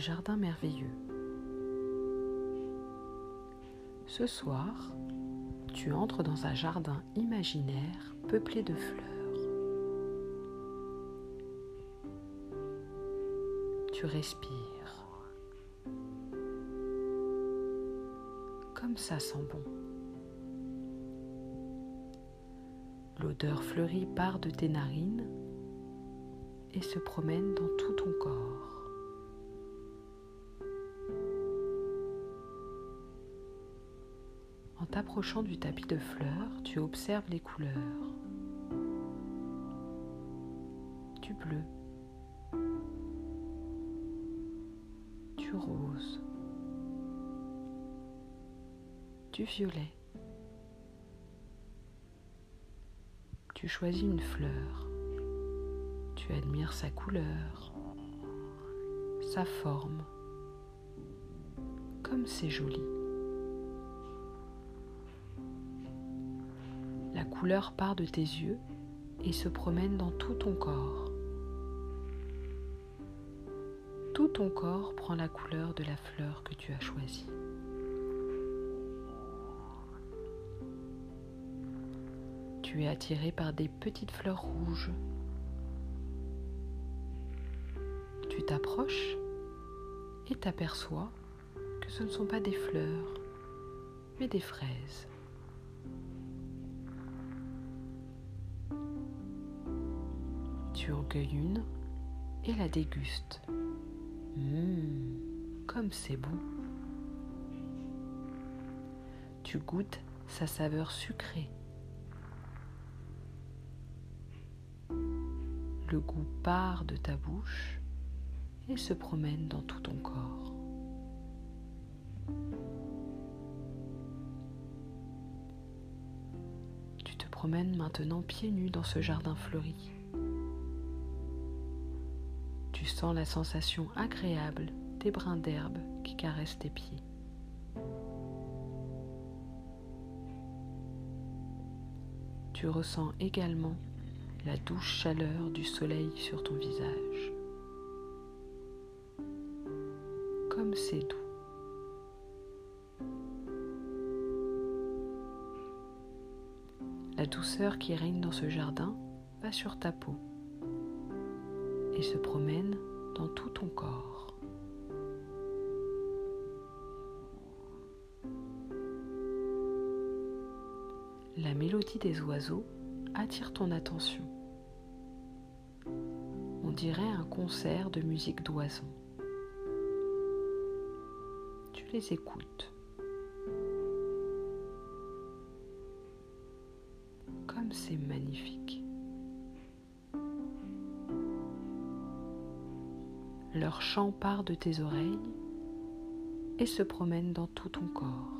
jardin merveilleux. Ce soir, tu entres dans un jardin imaginaire peuplé de fleurs. Tu respires. Comme ça sent bon. L'odeur fleurie part de tes narines et se promène dans tout ton corps. T'approchant du tapis de fleurs, tu observes les couleurs. Du bleu, du rose, du violet. Tu choisis une fleur. Tu admires sa couleur, sa forme, comme c'est joli. Couleur part de tes yeux et se promène dans tout ton corps. Tout ton corps prend la couleur de la fleur que tu as choisie. Tu es attiré par des petites fleurs rouges. Tu t'approches et t'aperçois que ce ne sont pas des fleurs, mais des fraises. Tu en cueilles une et la dégustes. Hum, comme c'est bon. Tu goûtes sa saveur sucrée Le goût part de ta bouche et se promène dans tout ton corps. Tu te promènes maintenant pieds nus dans ce jardin fleuri. Tu sens la sensation agréable des brins d'herbe qui caressent tes pieds. Tu ressens également la douce chaleur du soleil sur ton visage. Comme c'est doux. La douceur qui règne dans ce jardin va sur ta peau se promène dans tout ton corps. La mélodie des oiseaux attire ton attention. On dirait un concert de musique d'oiseaux. Tu les écoutes. Comme c'est magnifique. Leur chant part de tes oreilles et se promène dans tout ton corps.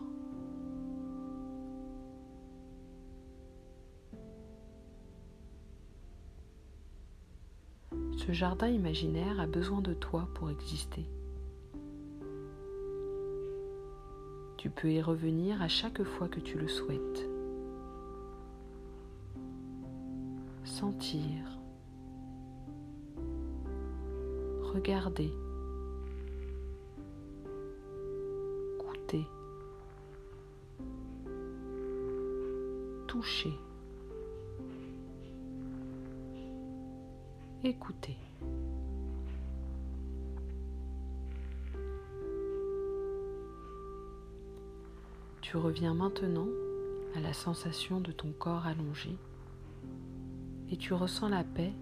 Ce jardin imaginaire a besoin de toi pour exister. Tu peux y revenir à chaque fois que tu le souhaites. Sentir. Regarder. Goûter. Toucher. Écoutez. Tu reviens maintenant à la sensation de ton corps allongé et tu ressens la paix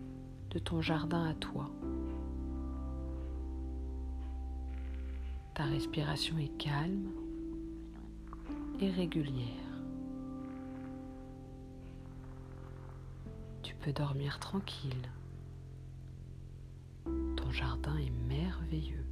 de ton jardin à toi. Ta respiration est calme et régulière. Tu peux dormir tranquille jardin est merveilleux.